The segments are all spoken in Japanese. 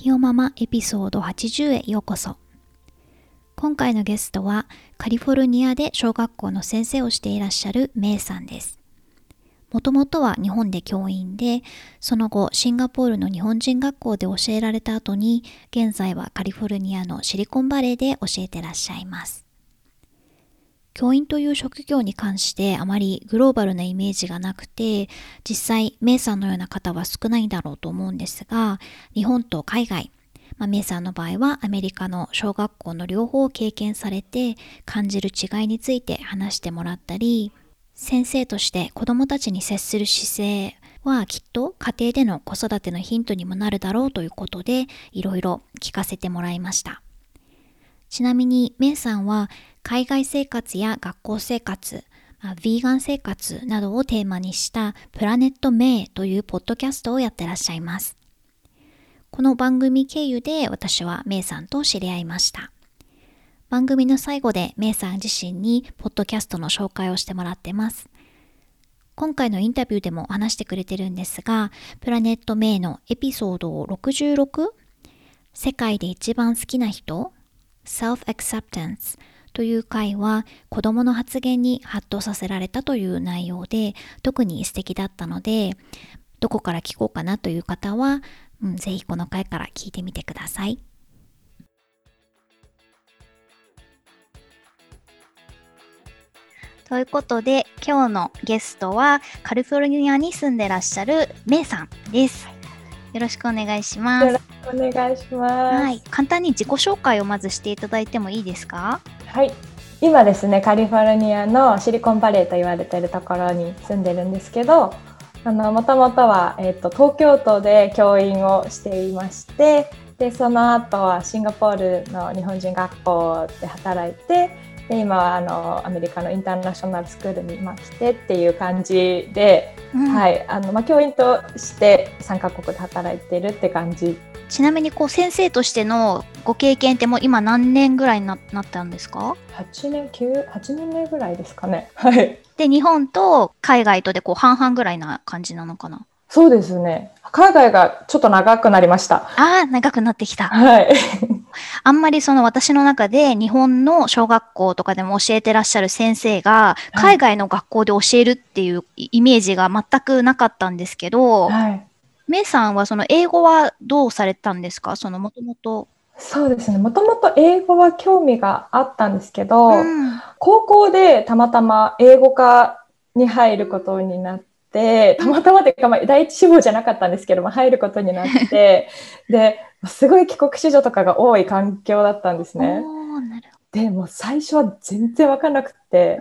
ひよままエピソード80へようこそ。今回のゲストはカリフォルニアで小学校の先生をしていらっしゃるメイさんです。もともとは日本で教員で、その後シンガポールの日本人学校で教えられた後に、現在はカリフォルニアのシリコンバレーで教えてらっしゃいます。教員という職業に関してあまりグローバルなイメージがなくて、実際、メイさんのような方は少ないんだろうと思うんですが、日本と海外、まあ、メイさんの場合はアメリカの小学校の両方を経験されて感じる違いについて話してもらったり、先生として子供たちに接する姿勢はきっと家庭での子育てのヒントにもなるだろうということでいろいろ聞かせてもらいました。ちなみにメイさんは海外生活や学校生活、まあ、ヴィーガン生活などをテーマにしたプラネットメイというポッドキャストをやってらっしゃいます。この番組経由で私はメイさんと知り合いました。番組の最後でメイさん自身にポッドキャストの紹介をしてもらってます。今回のインタビューでも話してくれてるんですが、プラネットメイのエピソードを 66? 世界で一番好きな人 Self-Acceptance という回は子供の発言にハッとさせられたという内容で特に素敵だったのでどこから聞こうかなという方は、うん、ぜひこの回から聞いてみてください。ということで今日のゲストはカリフォルニアに住んでらっしゃるメイさんです。よろしくお願いします。お願いします。はい、簡単に自己紹介をまずしていただいてもいいですか？はい。今ですね、カリフォルニアのシリコンバレーと言われているところに住んでるんですけど、あのもともとはえっ、ー、と東京都で教員をしていまして、でその後はシンガポールの日本人学校で働いて。で今はあのアメリカのインターナショナルスクールに、まあ、来てっていう感じで、うん、はいあのまあ、教員として3カ国で働いてるって感じちなみにこう先生としてのご経験ってもう今何年ぐらいにななったんですか？8年9 8年目ぐらいですかね。はい。で日本と海外とでこう半々ぐらいな感じなのかな？そうですね。海外がちょっと長くなりました。ああ長くなってきた。はい。あんまりその私の中で日本の小学校とかでも教えてらっしゃる先生が海外の学校で教えるっていうイメージが全くなかったんですけど、はい、メイさんはその英語はどうされたんですか？そのもともと。そうですね。もともと英語は興味があったんですけど、うん、高校でたまたま英語科に入ることになって、たまたまというか、まあ、第一志望じゃなかったんですけども、入ることになって、で、すごい帰国子女とかが多い環境だったんですね。でも最初は全然わかんなくて、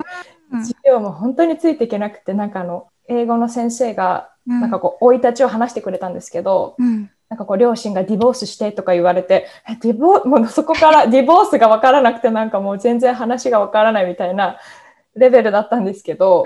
授業も本当についていけなくて、なんかあの、英語の先生が、なんかこう、生い立ちを話してくれたんですけど、うん、なんかこう、両親がディボースしてとか言われて、え、ディボ もうそこからディボースがわからなくて、なんかもう全然話がわからないみたいなレベルだったんですけど、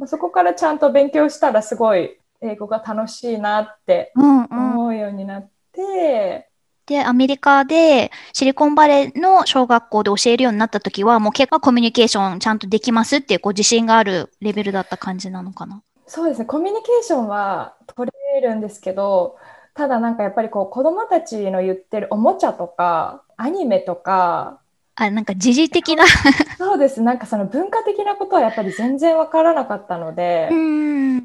うん、そこからちゃんと勉強したらすごい英語が楽しいなって思うようになって、で、アメリカでシリコンバレーの小学校で教えるようになった時は、もう結果コミュニケーションちゃんとできますっていうこう自信があるレベルだった感じなのかな？そうですね、コミュニケーションは取れるんですけど、ただなんかやっぱりこう子供たちの言ってるおもちゃとか、アニメとか、あ、なんか時事的な。そうです。なんかその文化的なことはやっぱり全然わからなかったので、ん。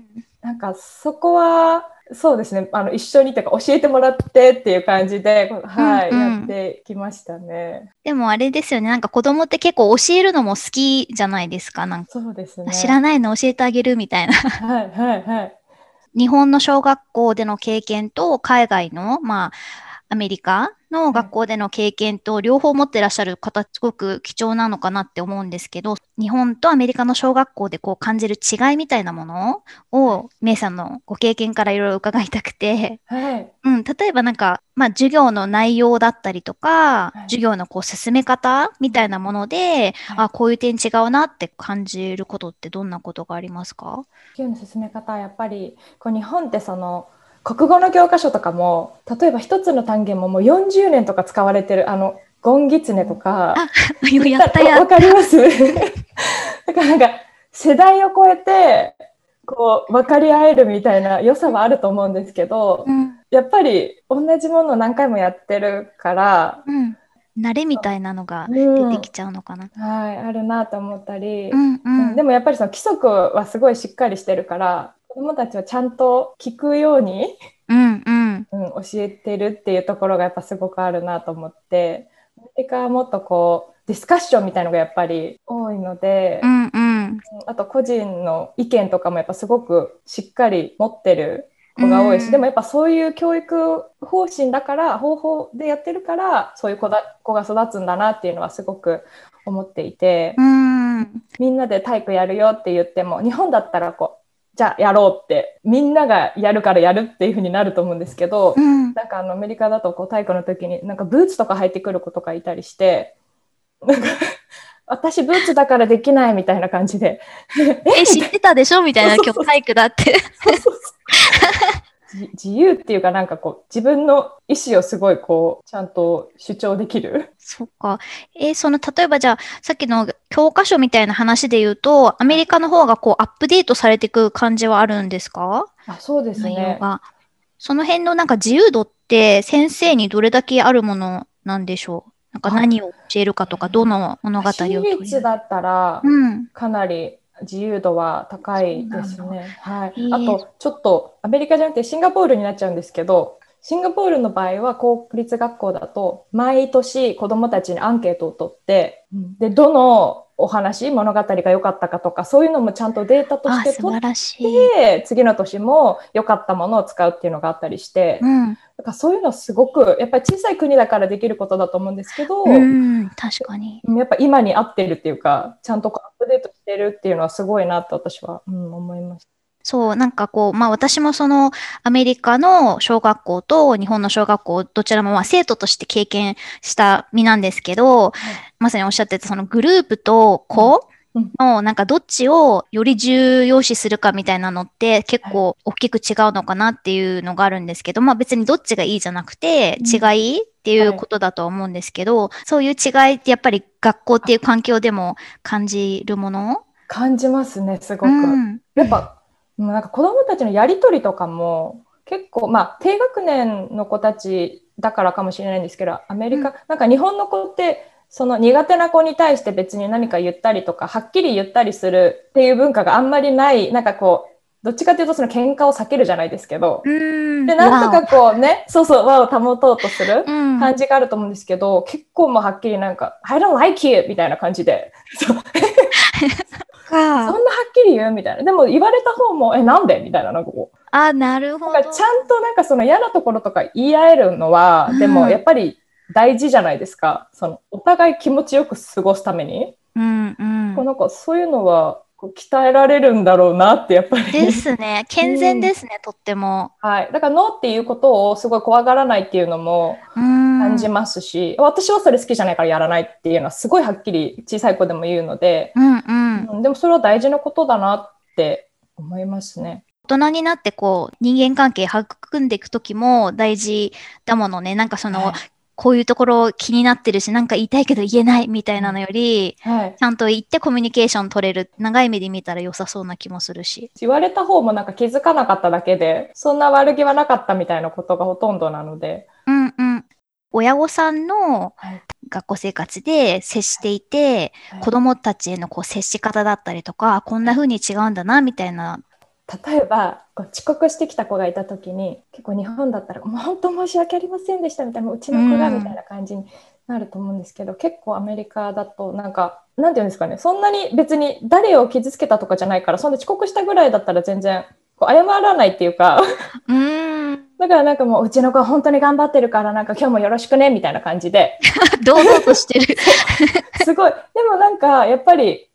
なんかそこはそうですね。あの一緒にとか教えてもらってっていう感じで、はい、うんうん、やってきましたね。でもあれですよね。なんか子供って結構教えるのも好きじゃないですか。なんかそうですね。知らないの教えてあげるみたいな。はいはいはい。日本の小学校での経験と海外の、まあ、アメリカの学校での経験と両方持ってらっしゃる方、すごく貴重なのかなって思うんですけど、日本とアメリカの小学校でこう感じる違いみたいなものを、メイさんのご経験からいろいろ伺いたくて、はい。うん、例えばなんか、まあ、授業の内容だったりとか、はい、授業のこう進め方みたいなもので、はい、あ、こういう点違うなって感じることってどんなことがありますか？授業の進め方はやっぱり、こう日本ってその、国語の教科書とかも例えば一つの単元ももう40年とか使われてるあのゴンギツネとかやったや。わかります？だからなんか世代を超えてこう分かり合えるみたいな良さはあると思うんですけど、うん、やっぱり同じものを何回もやってるから、うん、慣れみたいなのが出てきちゃうのかな。うん、はいあるなと思ったり、うんうん、でもやっぱりその規則はすごいしっかりしてるから子供たちはちゃんと聞くように、うんうん。うん、教えてるっていうところがやっぱすごくあるなと思ってアメリカはもっとこうディスカッションみたいのがやっぱり多いので、うんうん、あと個人の意見とかもやっぱすごくしっかり持ってる子が多いし、うん、でもやっぱそういう教育方針だから方法でやってるからそういう子だ子が育つんだなっていうのはすごく思っていて、うん、みんなで体育やるよって言っても日本だったらこうじゃあやろうってみんながやるからやるっていう風になると思うんですけど、うん、なんかあのアメリカだとこう体育の時になんかブーツとか履いてくる子とかいたりしてなんか私ブーツだからできないみたいな感じで。え知ってたでしょ？みたいな今日体育だって自由っていうかなんかこう自分の意思をすごいこうちゃんと主張できる？そっか。えー、その例えばじゃあさっきの教科書みたいな話で言うとアメリカの方がこうアップデートされていく感じはあるんですか？あそうですね。その辺のなんか自由度って先生にどれだけあるものなんでしょう？なんか何を教えるかとか、どの物語を私立だったら、かなり自由度は高いですね。はい。あと、ちょっとアメリカじゃなくてシンガポールになっちゃうんですけど、シンガポールの場合は公立学校だと毎年子どもたちにアンケートを取って、でどのお話物語が良かったかとかそういうのもちゃんとデータとして取って次の年も良かったものを使うっていうのがあったりして、うん、だからそういうのすごくやっぱり小さい国だからできることだと思うんですけど、うん、確かに。やっぱ今に合ってるっていうかちゃんとアップデートしてるっていうのはすごいなと私は、うん、思いました。そう、なんかこう、まあ私もそのアメリカの小学校と日本の小学校、どちらもまあ生徒として経験した身なんですけど、まさにおっしゃってたそのグループと子のなんかどっちをより重要視するかみたいなのって結構大きく違うのかなっていうのがあるんですけど、まあ別にどっちがいいじゃなくて違いっていうことだと思うんですけど、そういう違いってやっぱり学校っていう環境でも感じるもの？感じますね、すごく。うん、やっぱもうなんか子供たちのやりとりとかも結構、まあ、低学年の子たちだからかもしれないんですけど、アメリカ、うん、なんか日本の子って、その苦手な子に対して別に何か言ったりとか、はっきり言ったりするっていう文化があんまりない、なんかこう、どっちかというとその喧嘩を避けるじゃないですけど、で、なんとかこうね、そうそう、和を保とうとする感じがあると思うんですけど、うん、結構もうはっきりなんか、I don't like you! みたいな感じで、そんなはっきり言うみたいな。でも言われた方も、え、なんで？みたいな、なんかこう。あ、なるほど。ちゃんとなんかその嫌なところとか言い合えるのは、うん、でもやっぱり大事じゃないですか。そのお互い気持ちよく過ごすために。うんうん。こうなんかそういうのは鍛えられるんだろうなってやっぱり。ですね。健全ですね、うん、とっても。はい。だからノーっていうことをすごい怖がらないっていうのも感じますし、私はそれ好きじゃないからやらないっていうのはすごいはっきり小さい子でも言うので、うんうんうん、でもそれは大事なことだなって思いますね。大人になってこう人間関係育んでいく時も大事だものね。なんかその、はいこういうところ気になってるし、なんか言いたいけど言えないみたいなのより、はい、ちゃんと言ってコミュニケーション取れる、長い目で見たら良さそうな気もするし。言われた方もなんか気づかなかっただけで、そんな悪気はなかったみたいなことがほとんどなので。うんうん。親御さんの学校生活で接していて、はい、子供たちへのこう接し方だったりとか、こんな風に違うんだな、みたいな例えばこう遅刻してきた子がいた時に結構日本だったら「もう本当申し訳ありませんでした」みたいな「うちの子が」みたいな感じになると思うんですけど、うん、結構アメリカだとなんかなんていうんですかねそんなに別に誰を傷つけたとかじゃないからそんな遅刻したぐらいだったら全然こう謝らないっていうかうん だからなんかもううちの子は本当に頑張ってるからなんか今日もよろしくねみたいな感じで。堂々としてる。すごい。でもなんかやっぱり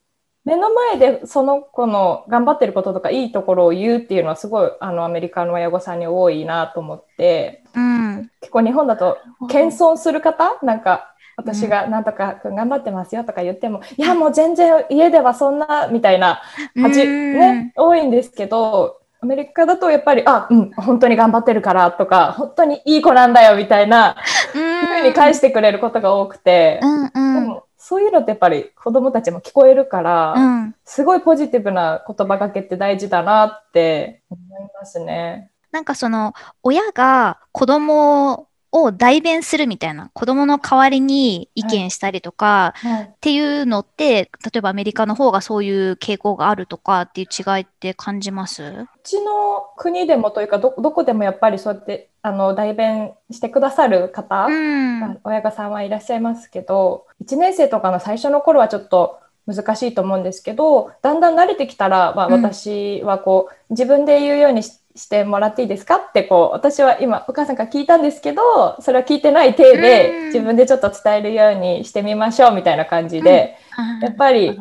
目の前でその子の頑張ってることとかいいところを言うっていうのはすごいあのアメリカの親御さんに多いなと思って、うん、結構日本だと謙遜する方？なんか私がなんとか頑張ってますよとか言っても、うん、いやもう全然家ではそんなみたいな感じ、ね、多いんですけどアメリカだとやっぱり、あ、うん、本当に頑張ってるからとか、本当にいい子なんだよみたいな、ふうに返してくれることが多くて、うんうん、でもそういうのってやっぱり子供たちも聞こえるから、うん、すごいポジティブな言葉がけって大事だなって思いますね。なんかその親が子供を代弁するみたいな、子供の代わりに意見したりとか、はいはい、っていうのって、例えばアメリカの方がそういう傾向があるとかっていう違いって感じますうちの国でもというかど、どこでもやっぱりそうやってあの代弁してくださる方、うん、親御さんはいらっしゃいますけど、1年生とかの最初の頃はちょっと難しいと思うんですけど、だんだん慣れてきたら、まあ、私はこう、うん、自分で言うようにししてもらっていいですかってこう私は今お母さんから聞いたんですけどそれは聞いてない体で自分でちょっと伝えるようにしてみましょうみたいな感じで、やっぱり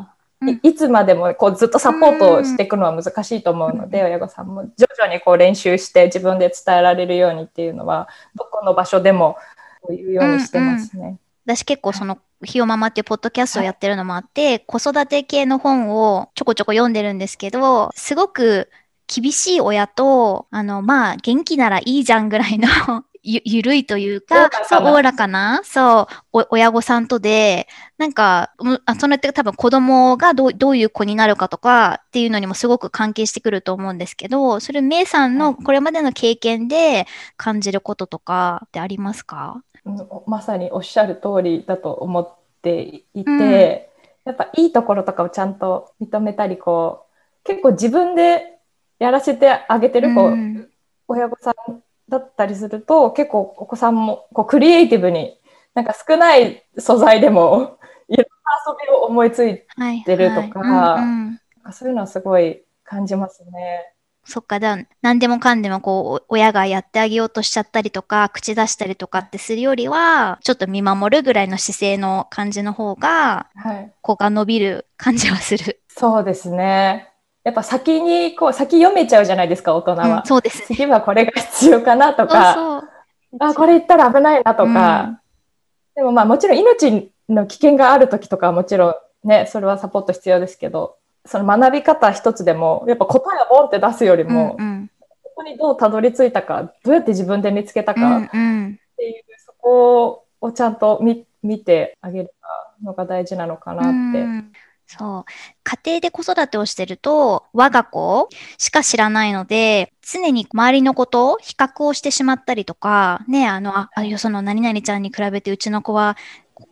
いつまでもこうずっとサポートしていくのは難しいと思うので、親御さんも徐々にこう練習して自分で伝えられるようにっていうのはどこの場所でもこういうようにしてますね。私結構そのひよママっていうポッドキャストをやってるのもあって、子育て系の本をちょこちょこ読んでるんですけど、すごく厳しい親と、あの、まあ、元気ならいいじゃんぐらいのゆ、ゆるいというか、そう、おおらかな、そう、親御さんとで、なんか、あそれって多分子供がどうどういう子になるかとかっていうのにもすごく関係してくると思うんですけど、それ、めいさんのこれまでの経験で感じることとかってありますか、うん、まさにおっしゃる通りだと思っていて、うん、やっぱいいところとかをちゃんと認めたり、こう、結構自分でやらせてあげてるこう、うん、親御さんだったりすると結構お子さんもこうクリエイティブになんか少ない素材でも いろんな遊びを思いついてるとか、そういうのはすごい感じますね。そっか、だ、何でもかんでもこう、親がやってあげようとしちゃったりとか、口出したりとかってするよりは、ちょっと見守るぐらいの姿勢の感じの方が、はい、子が伸びる感じはする。そうですね。やっぱ先にこう先読めちゃうじゃないですか大人は、うん、そうです、ね、次はこれが必要かなとか。あこれ言ったら危ないなとか、うん、でもまあもちろん命の危険がある時とかはもちろんねそれはサポート必要ですけどその学び方一つでもやっぱ答えをボンって出すよりも、うんうん、ここにどうたどり着いたかどうやって自分で見つけたかっていう、うんうん、そこをちゃんと見見てあげるのが大事なのかなって。うんそう。家庭で子育てをしてると、我が子しか知らないので、常に周りのことを比較をしてしまったりとか、ね、あの、あ、あよその何々ちゃんに比べてうちの子は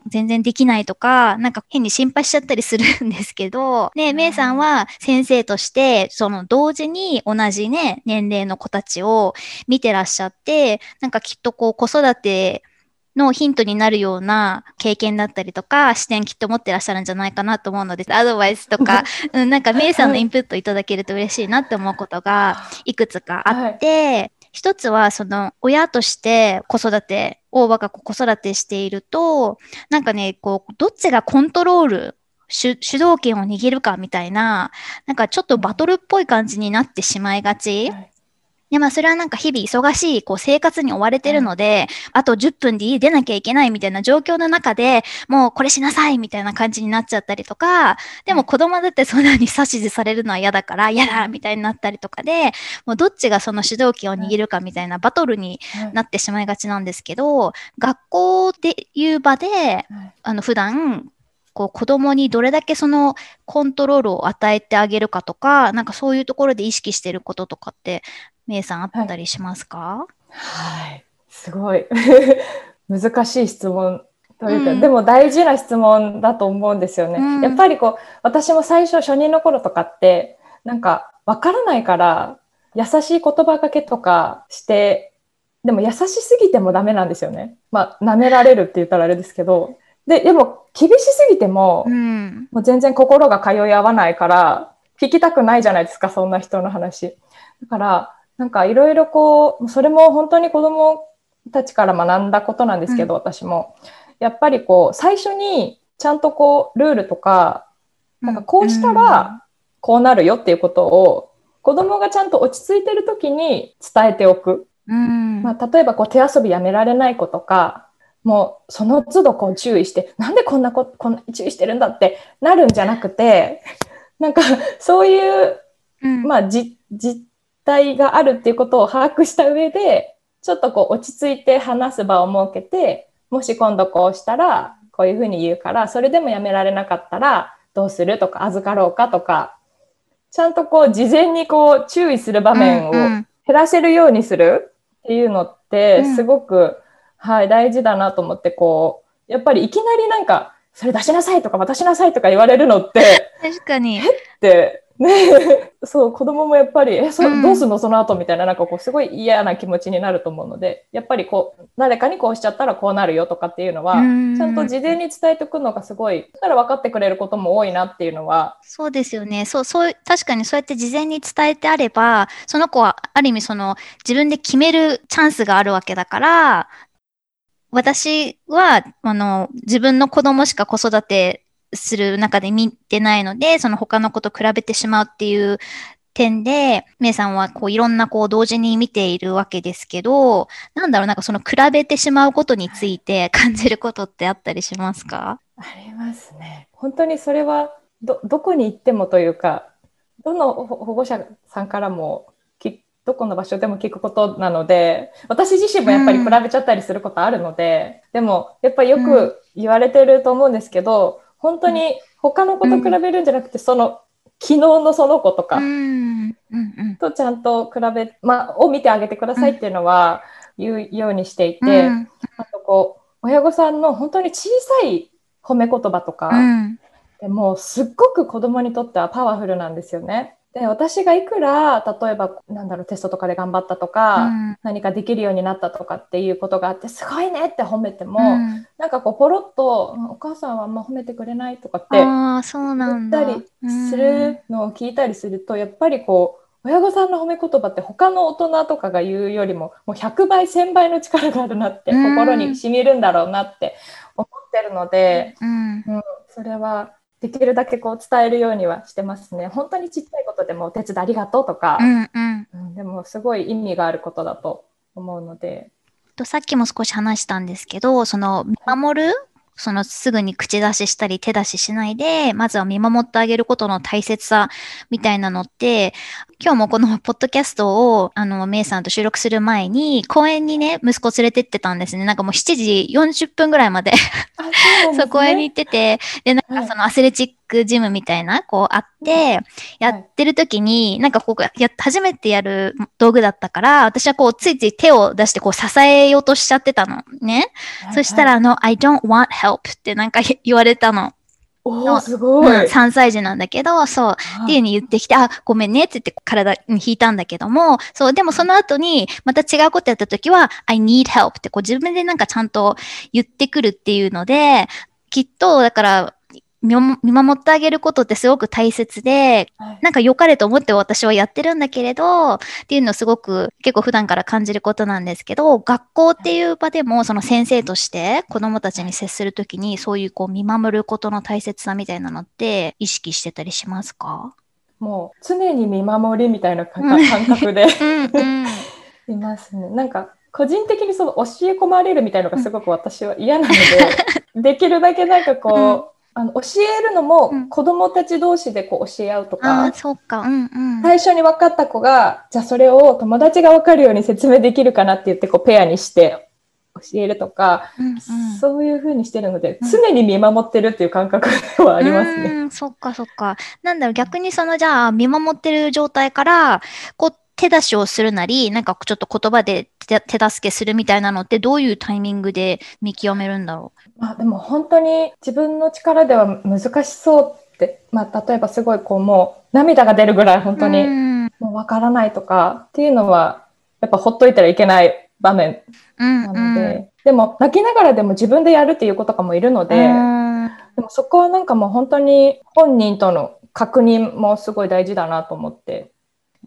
全然できないとか、なんか変に心配しちゃったりするんですけど、ね、めいさんは先生として、その同時に同じね、年齢の子たちを見てらっしゃって、なんかきっとこう子育てのヒントになるような経験だったりとか視点きっと持ってらっしゃるんじゃないかなと思うのでアドバイスとか、うん、なんかメイさんのインプットいただけると嬉しいなって思うことがい。くつかあって、はい、一つはその親として子育てを我が子子育てしているとなんかねこうどっちがコントロール主導権を握るかみたいな、なんかちょっとバトルっぽい感じになってしまいがち。はいで、まあ、それはなんか日々忙しい、こう、生活に追われてるので、うん、あと10分で家出なきゃいけないみたいな状況の中で、もうこれしなさいみたいな感じになっちゃったりとか、でも子供だってそんなに指図されるのは嫌だから、嫌だみたいになったりとかで、もうどっちがその主導権を握るかみたいなバトルになってしまいがちなんですけど、学校でいう場で、あの、普段、こう子供にどれだけそのコントロールを与えてあげるかとか、なんかそういうところで意識してることとかってめいさんあったりしますか、はい、はい、すごい。難しい質問というか、うん、でも大事な質問だと思うんですよね。うん、やっぱりこう私も最初初任の頃とかってなんかわからないから優しい言葉かけとかしてでも優しすぎてもダメなんですよね。まあ舐められるって言ったらあれですけど。ででも厳しすぎてもうん、もう全然心が通い合わないから聞きたくないじゃないですかそんな人の話。だからなんかいろいろこう、それも本当に子供たちから学んだことなんですけど、うん、私も。やっぱりこう、最初にちゃんとこう、ルールとか、なんかこうしたらこうなるよっていうことを、子供がちゃんと落ち着いてる時に伝えておく。うん、まあ、例えばこう手遊びやめられない子とか、もうその都度こう注意して、なんでこんなこ、こんな注意してるんだってなるんじゃなくて、なんかそういう、うん、まあ実態があるっていうことを把握した上で、ちょっとこう落ち着いて話す場を設けて、もし今度こうしたら、こういうふうに言うから、それでもやめられなかったら、どうするとか、預かろうかとか、ちゃんとこう事前にこう注意する場面を減らせるようにするっていうのって、すごく、はい、大事だなと思って、こう、やっぱりいきなりなんか、それ出しなさいとか渡しなさいとか言われるのって、確かに。えってね そう子供もやっぱりえそ、どうすんの？その後みたいななんかこうすごい嫌な気持ちになると思うのでやっぱりこう誰かにこうしちゃったらこうなるよとかっていうのはちゃんと事前に伝えておくのがすごいだから分かってくれることも多いなっていうのはそうですよね。そうそう確かにそうやって事前に伝えてあればその子はある意味その自分で決めるチャンスがあるわけだから私は、あの、自分の子供しか子育てする中で見てないので、その他の子と比べてしまうっていう点で、メイさんはこういろんなこう同時に見ているわけですけど、なんだろう、なんかその比べてしまうことについて感じることってあったりしますか？ありますね。本当にそれはど、どこに行ってもというか、どの保護者さんからもどこの場所でも聞くことなので、私自身もやっぱり比べちゃったりすることあるので、うん、でもやっぱりよく言われてると思うんですけど、本当に他の子と比べるんじゃなくて、その昨日のその子とかとちゃんと比べ、まあ、を見てあげてくださいっていうのは言うようにしていて、あとこう、親御さんの本当に小さい褒め言葉とか、でもすっごく子供にとってはパワフルなんですよね。で私がいくら例えばなんだろうテストとかで頑張ったとか、うん、何かできるようになったとかっていうことがあってすごいねって褒めても、うん、なんかこうポロッと「お母さんはあんま褒めてくれない」とかって言ったりするのを聞いたりすると、やっぱりこう親御さんの褒め言葉って他の大人とかが言うよりももう100倍1000倍の力があるなって、心にしみるんだろうなって思ってるので、うん、それはできるだけこう伝えるようにはしてますね。本当にちっちゃいことでもお手伝いありがとうとか、うんうんうん、でもすごい意味があることだと思うので。とさっきも少し話したんですけど、その見守るそのすぐに口出ししたり手出ししないで、まずは見守ってあげることの大切さみたいなのって、今日もこのポッドキャストを、あの、メイさんと収録する前に、公園にね、息子連れてってたんですね。なんかもう7時40分ぐらいまで。そう、ね、公園に行ってて、で、なんかそのアスレチックジムみたいな、こうあって、やってる時に、なんかここや、初めてやる道具だったから、私はこう、ついつい手を出してこう支えようとしちゃってたの。ね。そしたら、あの、I don't want help ってなんか言われたの。おすごい、うん、3歳児なんだけど、そう、っていう風に言ってきて、あ、ごめんねって言って体に引いたんだけども、そう、でもその後に、また違うことやった時は、I need help ってこう自分でなんかちゃんと言ってくるっていうので、きっと、だから、見守ってあげることってすごく大切で、はい、なんか良かれと思って私はやってるんだけれど、っていうのをすごく結構普段から感じることなんですけど、学校っていう場でもその先生として子供たちに接するときにそういうこう見守ることの大切さみたいなのって意識してたりしますか？もう常に見守りみたいな感覚で。いますね。なんか個人的にその教え込まれるみたいなのがすごく私は嫌なので、できるだけなんかこう、あの教えるのも子供たち同士でこう教え合うとか、うん、そうか、うんうん、最初に分かった子がじゃあそれを友達が分かるように説明できるかなって言ってこうペアにして教えるとか、うんうん、そういうふうにしてるので、常に見守ってるっていう感覚ではありますね。うん、そっかそっか。なんだろう逆にそのじゃあ見守ってる状態からこう手出しをするなり、なんかちょっと言葉で手助けするみたいなのってどういうタイミングで見極めるんだろう？まあでも本当に自分の力では難しそうって、まあ例えばすごいこうもう涙が出るぐらい本当にもうわからないとかっていうのはやっぱほっといたらいけない場面なので、うんうん、でも泣きながらでも自分でやるっていう子とかもいるので、でもそこはなんかもう本当に本人との確認もすごい大事だなと思って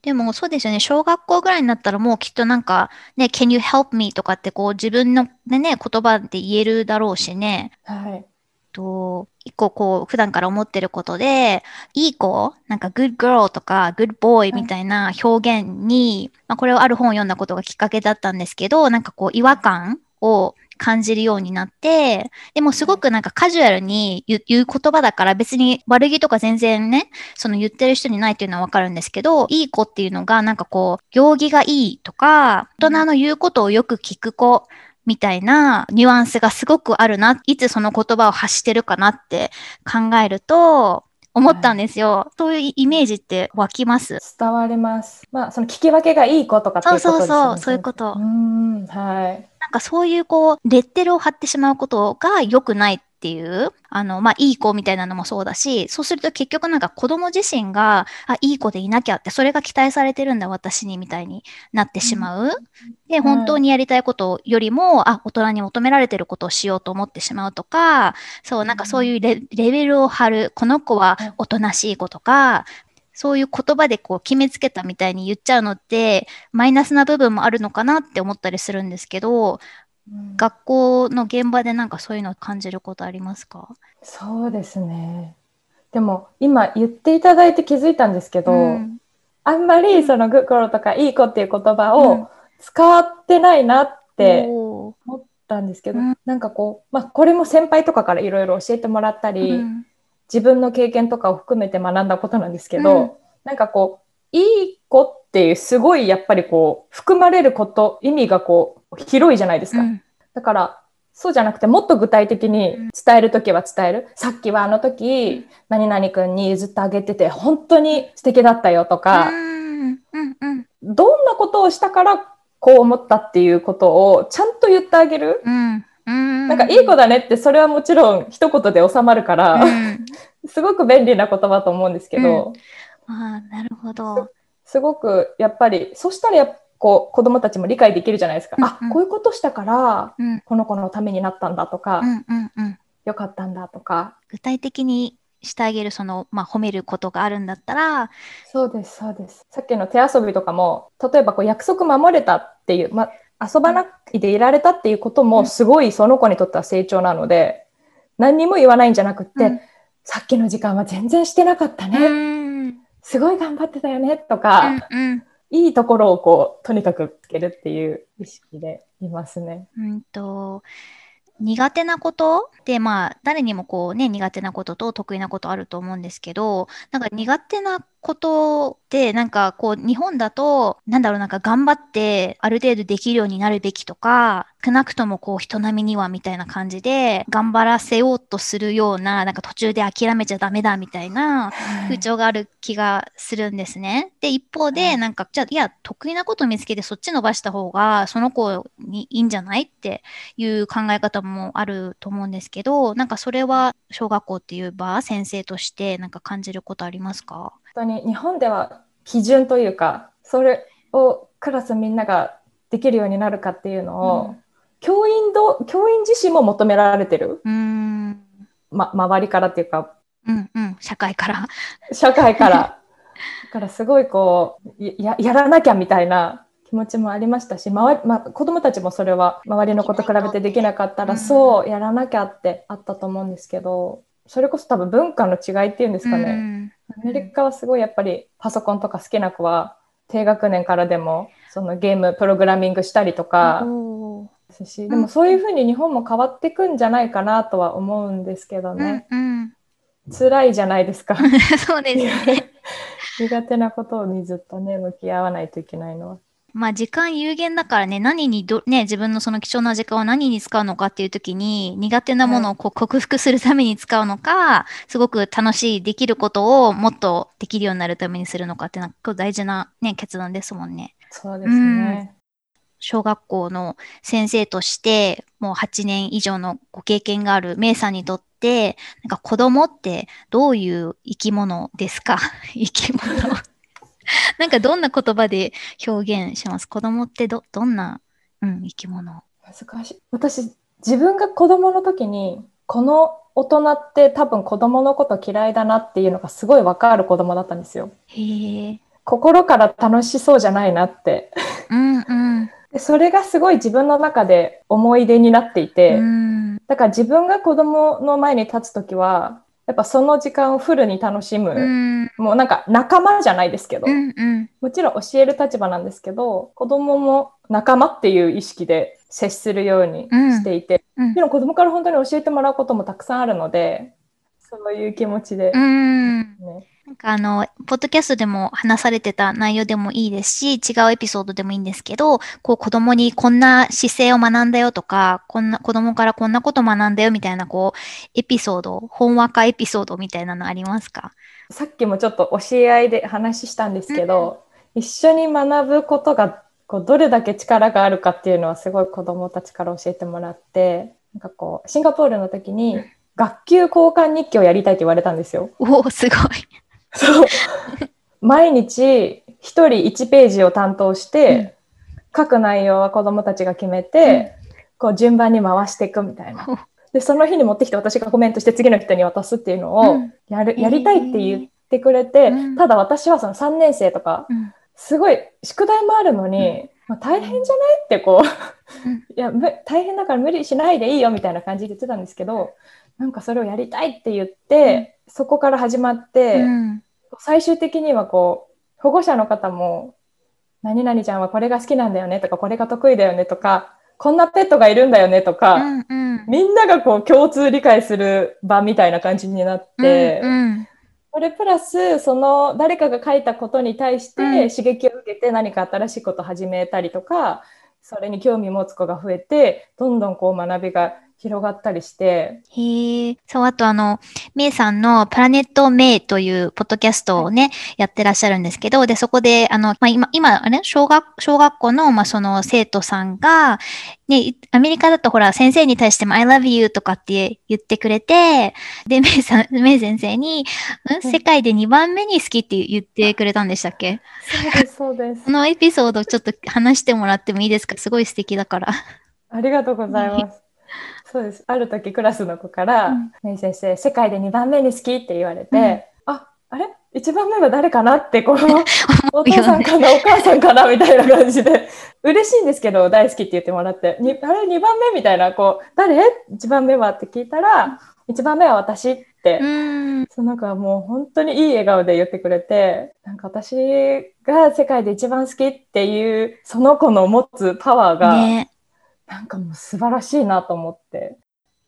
でもそうですよね。小学校ぐらいになったらもうきっとなんかね、can you help me とかってこう自分のでね、言葉で言えるだろうしね。はい。と、一個こう普段から思ってることで、いい子、なんか good girl とか good boy みたいな表現に、はい、まあ、これをある本を読んだことがきっかけだったんですけど、なんかこう違和感を感じるようになって、でもすごくなんかカジュアルに言う言葉だから別に悪気とか全然ね、その言ってる人にないっていうのはわかるんですけど、いい子っていうのがなんかこう、行儀がいいとか、大人の言うことをよく聞く子、みたいなニュアンスがすごくあるな、いつその言葉を発してるかなって考えると、思ったんですよ、はい。そういうイメージって湧きます？伝わります。まあ、その聞き分けがいい子とかっていうことですね。そうそうそう、そういうこと。うん、はい。なんかそういうこう、レッテルを貼ってしまうことが良くないっていう、あの、まあ、いい子みたいなのもそうだし、そうすると結局なんか子供自身が、あ、いい子でいなきゃって、それが期待されてるんだ、私に、みたいになってしまう。で、本当にやりたいことよりも、あ、大人に求められてることをしようと思ってしまうとか、そう、なんかそういうレベルを張る、この子はおとなしい子とか、そういう言葉でこう決めつけたみたいに言っちゃうのって、マイナスな部分もあるのかなって思ったりするんですけど、うん、学校の現場でなんかそういうのを感じることありますか？そうですね。でも今言っていただいて気づいたんですけど、うん、あんまりそのグッコロとかいい子っていう言葉を使ってないなって思ったんですけど、うん、なんかこう、まあこれも先輩とかからいろいろ教えてもらったり、自分の経験とかを含めて学んだことなんですけど、うん、なんかこう、いい子っていうすごいやっぱりこう、含まれること、意味がこう、広いじゃないですか。うん、だから、そうじゃなくて、もっと具体的に伝えるときは伝える。さっきはあの時、何々くんに譲ってあげてて、本当に素敵だったよとか、どんなことをしたからこう思ったっていうことをちゃんと言ってあげる。うんなんかいい子だねってそれはもちろん一言で収まるから、うん、すごく便利な言葉と思うんですけど、うん、あなるほど。すごくやっぱりそしたらやこう子供たちも理解できるじゃないですか、うんうん、あこういうことしたから、この子のためになったんだとか、うんうんうん、よかったんだとか。具体的にしてあげるその、まあ、褒めることがあるんだったら。そうですそうです。さっきの手遊びとかも例えばこう約束守れたっていう、ま遊ばないでいられたっていうこともすごいその子にとっては成長なので、何にも言わないんじゃなくって、うん、さっきの時間は全然してなかったね。すごい頑張ってたよねとか、うんうん、いいところをこう、とにかくつけるっていう意識でいますね。うんと苦手なことで、まあ、誰にもこうね、苦手なことと得意なことあると思うんですけど、なんか苦手なことって、なんかこう、日本だと、なんだろう、なんか頑張って、ある程度できるようになるべきとか、少なくともこう、人並みにはみたいな感じで、頑張らせようとするような、なんか途中で諦めちゃダメだみたいな風潮がある気がするんですね。で、一方で、なんか、じゃあ、いや、得意なこと見つけてそっち伸ばした方が、その子にいいんじゃないっていう考え方もあると思うんですけど、なんかそれは小学校っていう場、先生としてなんか感じることありますか？当に日本では基準というかそれをクラスみんなができるようになるかっていうのを、うん、教員ど教員自身も求められてる、うん。ま、周りからっていうか、うんうん、社会から。社会から。だからすごいこうややらなきゃみたいな気持ちもありましたし、まま、子供たちもそれは周りの子と比べてできなかったら、そうやらなきゃってあったと思うんですけどそれこそ多分文化の違いっていうんですかね、うん、アメリカはすごいやっぱりパソコンとか好きな子は低学年からでもそのゲームプログラミングしたりとかしでもそういうふうに日本も変わっていくんじゃないかなとは思うんですけどね、うんうん、辛いじゃないですか。そうですね。苦手なことにずっとね向き合わないといけないのは。まあ時間有限だからね、何にど、ね、自分のその貴重な時間を何に使うのかっていう時に、苦手なものをこう克服するために使うのか、すごく楽しい、できることをもっとできるようになるためにするのかっていうのは大事なね、決断ですもんね。そうですね。小学校の先生として、もう8年以上のご経験があるメイさんにとって、なんか子供ってどういう生き物ですか？生き物。なんかどんな言葉で表現します？子供ってど、どんな、うん、生き物？難しい。私、自分が子供の時に、この大人って多分子供のこと嫌いだなっていうのがすごいわかる子供だったんですよ。へ心から楽しそうじゃないなって。うんうん。でそれがすごい自分の中で思い出になっていて、うんだから自分が子供の前に立つときは、やっぱその時間をフルに楽しむ。うん。もうなんか仲間じゃないですけど、うんうん。もちろん教える立場なんですけど、子供も仲間っていう意識で接するようにしていて、うん。でも子供から本当に教えてもらうこともたくさんあるので、そういう気持ちで、うん。ね。なんかあの、ポッドキャストでも話されてた内容でもいいですし、違うエピソードでもいいんですけど、こう子供にこんな姿勢を学んだよとか、こんな、子供からこんなこと学んだよみたいな、こう、エピソード、本話かエピソードみたいなのありますか？さっきもちょっと教え合いで話したんですけど、一緒に学ぶことがこうどれだけ力があるかっていうのはすごい子供たちから教えてもらって、なんかこう、シンガポールの時に学級交換日記をやりたいって言われたんですよ。おお、すごい。そう。毎日一人1ページを担当して、書く内容は子供たちが決めて、こう順番に回していくみたいな。で、その日に持ってきて私がコメントして次の人に渡すっていうのうをん。やる、やりたいって言ってくれて、うん。ただ私はその3年生とか、うん。すごい宿題もあるのに、まあ、大変じゃないってこう、うん。いやむ大変だから無理しないでいいよみたいな感じで言ってたんですけどなんかそれをやりたいって言って、そこから始まって、うん最終的にはこう保護者の方も「何々ちゃんはこれが好きなんだよね」とか「これが得意だよね」とか「こんなペットがいるんだよね」とか、うんうん。みんながこう共通理解する場みたいな感じになって。うんうんこれプラスその誰かが書いたことに対しうんて刺激を受けて何か新しいことを始めたりとか、それに興味持つ子が増えてどんどんこう学びが広がったりして。へえ。そう、あとあの、メイさんのプラネットメイというポッドキャストをね、やってらっしゃるんですけど、で、そこで、あの、まあ、今、今、あれ？小学、小学校の、まあ、その生徒さんが、ね、いアメリカだとほら、先生に対しても I love you とかって言ってくれて、で、メイさん、メイ先生に、ん？世界で2番目に好きって言ってくれたんでしたっけ？そうですそうです。このエピソードちょっと話してもらってもいいですか？すごい素敵だから。ありがとうございます。そうです。ある時クラスの子から、うんメイ先生、世界で2番目に好きって言われて、うんあ、あれ ?1 番目は誰かな？って、こう、お父さんかな、お母さんかなみたいな感じで、嬉しいんですけど、大好きって言ってもらって、にあれ ?2 番目みたいな、こう、誰 ?1 番目は？って聞いたら、1番目は私って、うん。そのなんかもう本当にいい笑顔で言ってくれて、なんか私が世界で一番好きっていう、その子の持つパワーが、ね。なんかもう素晴らしいなと思って。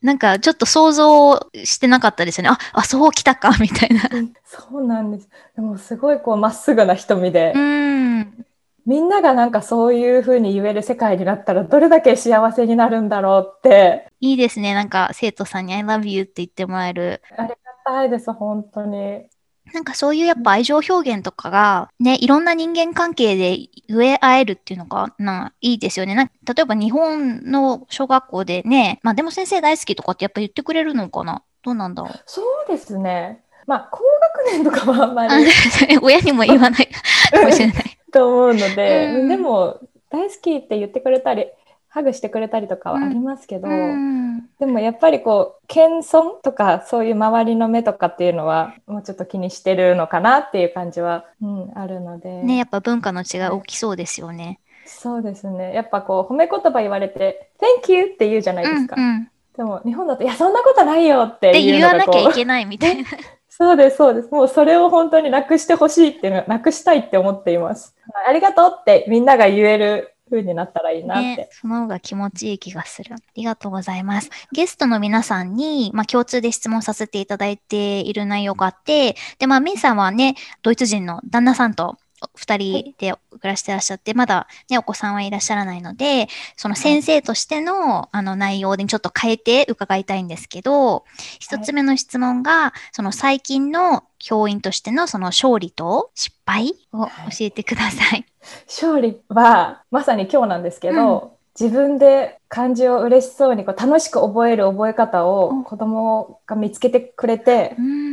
なんかちょっと想像してなかったですよね。あ、あ、そうきたか、みたいな。そうなんです。でもすごいこうまっすぐな瞳で、うん。みんながなんかそういう風に言える世界になったらどれだけ幸せになるんだろうって、いいですね。なんか生徒さんに I love you って言ってもらえる。ありがたいです、本当に。なんかそういうやっぱ愛情表現とかが、ね、いろんな人間関係で言え合えるっていうのが、な、いいですよね。なん例えば日本の小学校でね、まあでも先生大好きとかってやっぱ言ってくれるのかな？どうなんだろう？そうですね。まあ、高学年とかはあんまあり 親にも言わないかもしれない。と思うので、うんでも、大好きって言ってくれたり、ハグしてくれたりとかはありますけど、うん。でもやっぱりこう、謙遜とか、そういう周りの目とかっていうのは、もうちょっと気にしてるのかなっていう感じは、うん、あるので。ね、やっぱ文化の違い大きそうですよね。そうですね。やっぱこう、褒め言葉言われて、Thank you って言うじゃないですか。うんうん。でも、日本だと、いや、そんなことないよって言わなのがこう、きゃいけないみたいな。そうです、そうです。もうそれを本当になくしてほしいっていうのは、なくしたいって思っています。ありがとうってみんなが言える風になったらいいなって。ね、その方が気持ちいい気がする。ありがとうございます。ゲストの皆さんに、まあ、共通で質問させていただいている内容があって、で、まあ、メイさんはね、ドイツ人の旦那さんと二人で暮らしてらっしゃって、まだね、お子さんはいらっしゃらないので、その先生としての、あの内容にちょっと変えて伺いたいんですけど、一つ目の質問が、その最近の教員としてのその勝利と失敗を教えてください。勝利は、まさに今日なんですけど、自分で漢字を嬉しそうにこう楽しく覚える覚え方うんを子供が見つけてくれて、うん。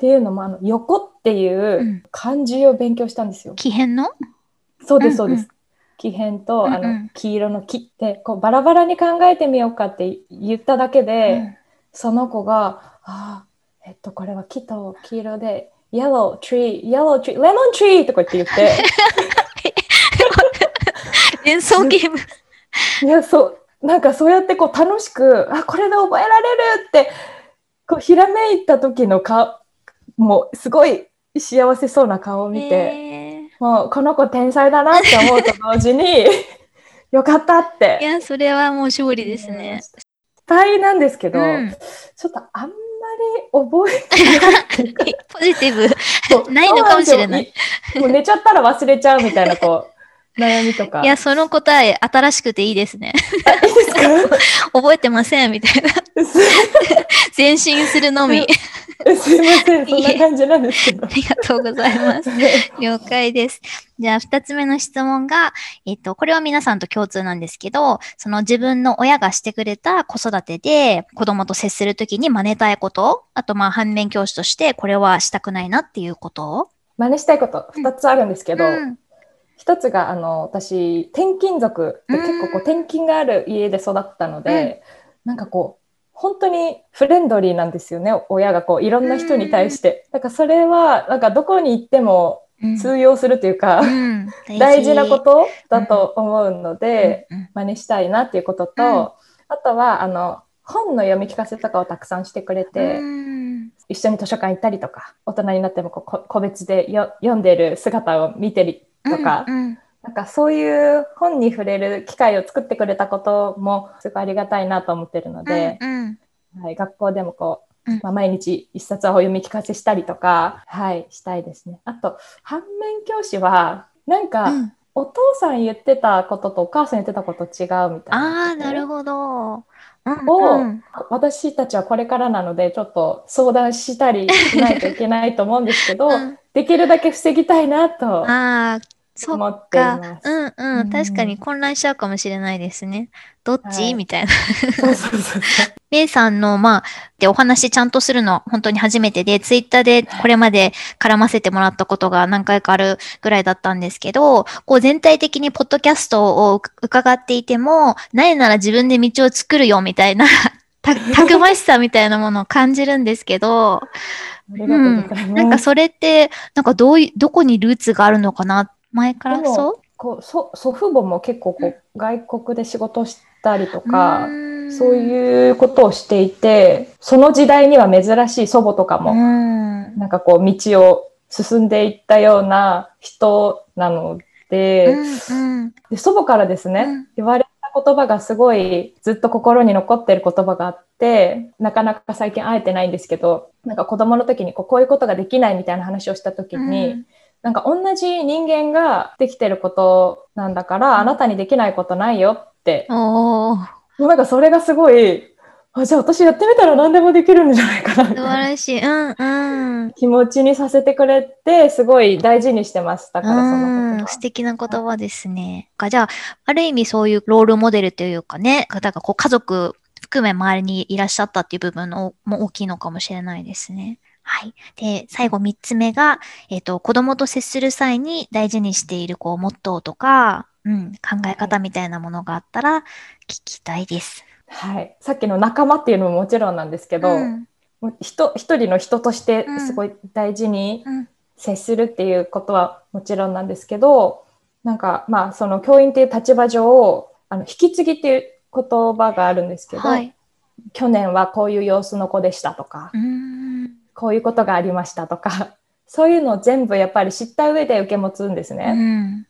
っていうのもあの横っていううん漢字を勉強したんですよ。奇変の？そうですそうです。木偏と、あの黄色の木ってこうバラバラに考えてみようかって言っただけで、その子が「ああえっとこれは木と黄色で yellow tree, yellow tree, lemon tree とか言って言って。連想ゲーム。いや、そう、なんかそうやってこう楽しく、あ、これで覚えられるって、こうひらめいた時の顔、もうすごい幸せそうな顔を見て、えもうこの子天才だなって思うと同時に、よかったっーいて。や、それはもう勝利ですね。期待なんですけど、うんちょっとあんまり覚えてない ポジティブ。ないのかもしれない。もう寝ちゃったら忘れちゃうみたいな、こう、悩みとか。いや、その答え、新しくていいですね。覚えてません、みたいな。す前進するのみ。すいません、そんな感じなんですけどあ。りがとうございます。了解です。じゃあ、二つ目の質問が、えっと、これは皆さんと共通なんですけど、その自分の親がしてくれた子育てで子供と接するときに真似たいこと、あとまあ反面教師としてこれはしたくないなっていうこと？真似したいこと、二つあるんですけど、うん一つが、あの、私、転勤族でうん結構こう転勤がある家で育ったので、なんかこう、本当にフレンドリーなんですよね、親がこう、いろんな人に対して。だからそれは、なんかどこに行ってもうん。通用するというか、うん。大事。なことだと思うので、うん。うん。真似したいなっていうことと、うん。あとは、あの、本の読み聞かせとかをたくさんしてくれて、うん。一緒に図書館行ったりとか、大人になってもこ個別でよ読んでる姿を見てりとか、うんうん。なんかそういう本に触れる機会を作ってくれたこともすごいありがたいなと思ってるので、うんはい、学校でもこう、うん。まあ、毎日一冊を読み聞かせしたりとか、はい、したいですね。あと、反面教師は、なんか、うん。お父さん言ってたこととお母さん言ってたこと違うみたいな。ああ、なるほど。うんをうん。私たちはこれからなので、ちょっと相談したりしないといけないと思うんですけど、うんできるだけ防ぎたいなとああ、そっ思っていかま。す。うんううんん。確かに混乱しちゃうかもしれないですね。どっち、はいみたいな。そうそうそうそう。メイさんの、まあ、で、お話ちゃんとするの本当に初めてで、ツイッターでこれまで絡ませてもらったことが何回かあるぐらいだったんですけど、こう全体的にポッドキャストを伺っていても、ないなら自分で道を作るよみたいな、た、たくましさみたいなものを感じるんですけど、なんかそれって、なんかどうい、どこにルーツがあるのかな？前からそう？こうそ祖父母も結構こう、外国で仕事したりとか、うそういうことをしていて、その時代には珍しい祖母とかも、ん。なんかこう道を進んでいったような人なので、うんで祖母からですね、うん。言われた言葉がすごいずっと心に残ってる言葉があって、なかなか最近会えてないんですけど、なんか子供の時にこうこういうことができないみたいな話をした時に、うんなんか同じ人間ができてることなんだから、あなたにできないことないよって、もうなんかそれがすごい、あ、じゃあ私やってみたら何でもできるんじゃないかなみ素晴らしい。うんうん。気持ちにさせてくれて、すごい大事にしてます。だからそのう素敵な言葉ですね。かじゃあ、ある意味そういうロールモデルというかね、方がこう家族含め周りにいらっしゃったっていう部分のも大きいのかもしれないですね。はい。で、最後三つ目が、えっ、と、子供と接する際に大事にしているこう、モットーとか、うん、考え方みたいなものがあったら聞きたいです。はい。さっきの仲間っていうのももちろんなんですけど、うん一人の人としてうんすごい大事にうん接するっていうことはもちろんなんですけど、なんかまあその教員っていう立場上、あの引き継ぎっていう言葉があるんですけど、はい。去年はこういう様子の子でしたとか、うん。こういうことがありましたとか、そういうのを全部やっぱり知った上で受け持つんですうね。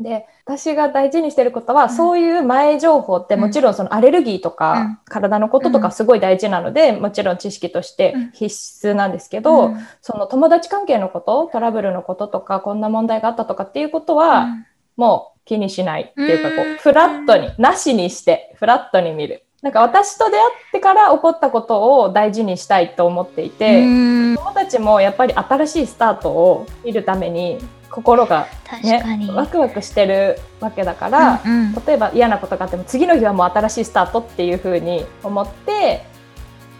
ん。で、私が大事にしてることは、うん。そういう前情報ってうん。もちろんそのアレルギーとか、うん。体のこととかすごい大事なので、もちろん知識としてうん。必須なんですけど、うん。その友達関係のこと、トラブルのこととか、こんな問題があったとかっていうことは、うん。もう気にしないっていうか、こうん。う、フラットに、なしにして、フラットに見る。なんか私と出会ってから起こったことを大事にしたいと思っていて、うん。友達もやっぱり新しいスタートを見るために心が確ね。ワクワクしてるわけだから、うんうん例えば嫌なことがあっても次の日はもう新しいスタートっていう風に思って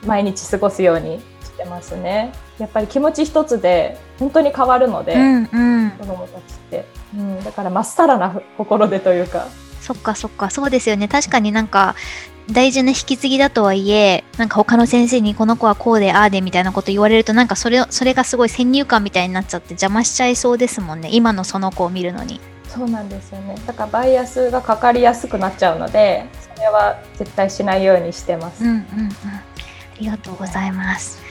毎日過ごすようにしてますね。やっぱり気持ち一つで本当に変わるので、うんうん子供たちって、うん、だからまっさらな心でというかそっかそっか。そうですよね。確かになんか大事な引き継ぎだとはいえなんか他の先生にこの子はこうでああでみたいなこと言われるとなんかそれそれがすごい先入観みたいになっちゃって邪魔しちゃいそうですもんね。今のその子を見るのに。そうなんですよね。だからバイアスがかかりやすくなっちゃうのでそれは絶対しないようにしてます、うんうんうん、ありがとうございます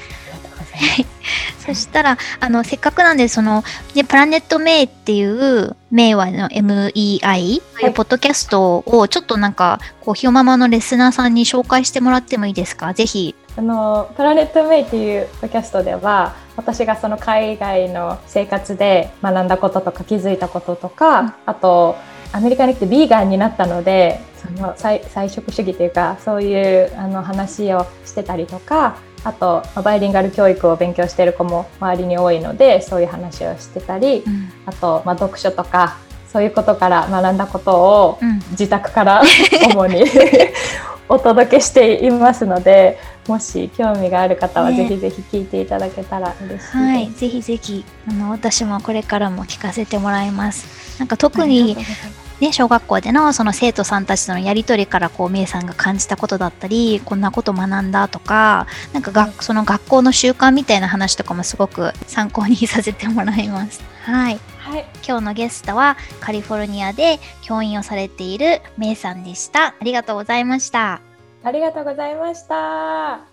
そしたら、あの、せっかくなんで、その、ね、プラネットメイっていう、名はの MEI ポッドキャストを、ちょっとなんか、こう、ひよママのレスナーさんに紹介してもらってもいいですか？ぜひ。あの、プラネットメイっていうポッドキャストでは、私がその海外の生活で学んだこととか気づいたこととか、うん、あと、アメリカに来てビーガンになったのでその菜食主義というかそういうあの話をしてたりとかあとバイリンガル教育を勉強している子も周りに多いのでそういう話をしてたり、うん、あと、まあ、読書とかそういうことから学んだことを自宅から 主に お届けしていますのでもし興味がある方はぜひぜひ聞いていただけたら嬉しいです。はい、ぜひぜひあの私もこれからも聞かせてもらいます。なんか特にね、小学校でのその生徒さんたちとのやり取りからこう、めいさんが感じたことだったり、こんなこと学んだとか、なんかがその学校の習慣みたいな話とかもすごく参考にさせてもらいます。はい。はい、今日のゲストはカリフォルニアで教員をされているめいさんでした。ありがとうございました。ありがとうございました。